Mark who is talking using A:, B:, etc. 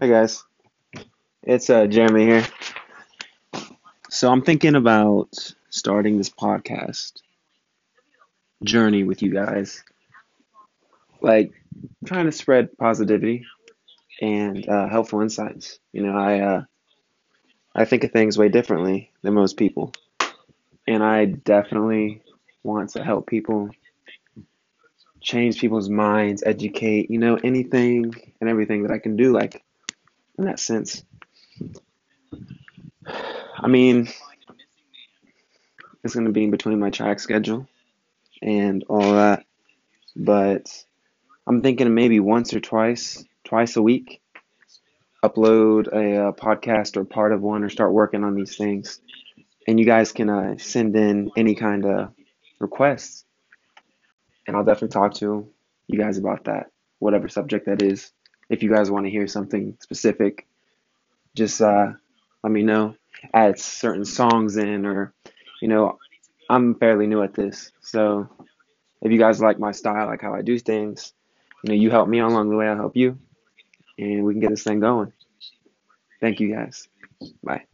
A: Hey guys, it's uh, Jeremy here. So I'm thinking about starting this podcast journey with you guys, like trying to spread positivity and uh, helpful insights. You know, I uh, I think of things way differently than most people, and I definitely want to help people change people's minds, educate. You know, anything and everything that I can do, like in that sense. I mean, it's going to be in between my track schedule and all that, but I'm thinking maybe once or twice, twice a week, upload a, uh podcast or part of one or start working on these things. And you guys can uh, send in any kind of requests, and I'll definitely talk to you guys about that, whatever subject that is. If you guys want to hear something specific, just uh, let me know. Add certain songs in, or you know, I'm fairly new at this, so if you guys like my style, like how I do things, you know, you help me along the way, I'll help you, and we can get this thing going. Thank you guys. Bye.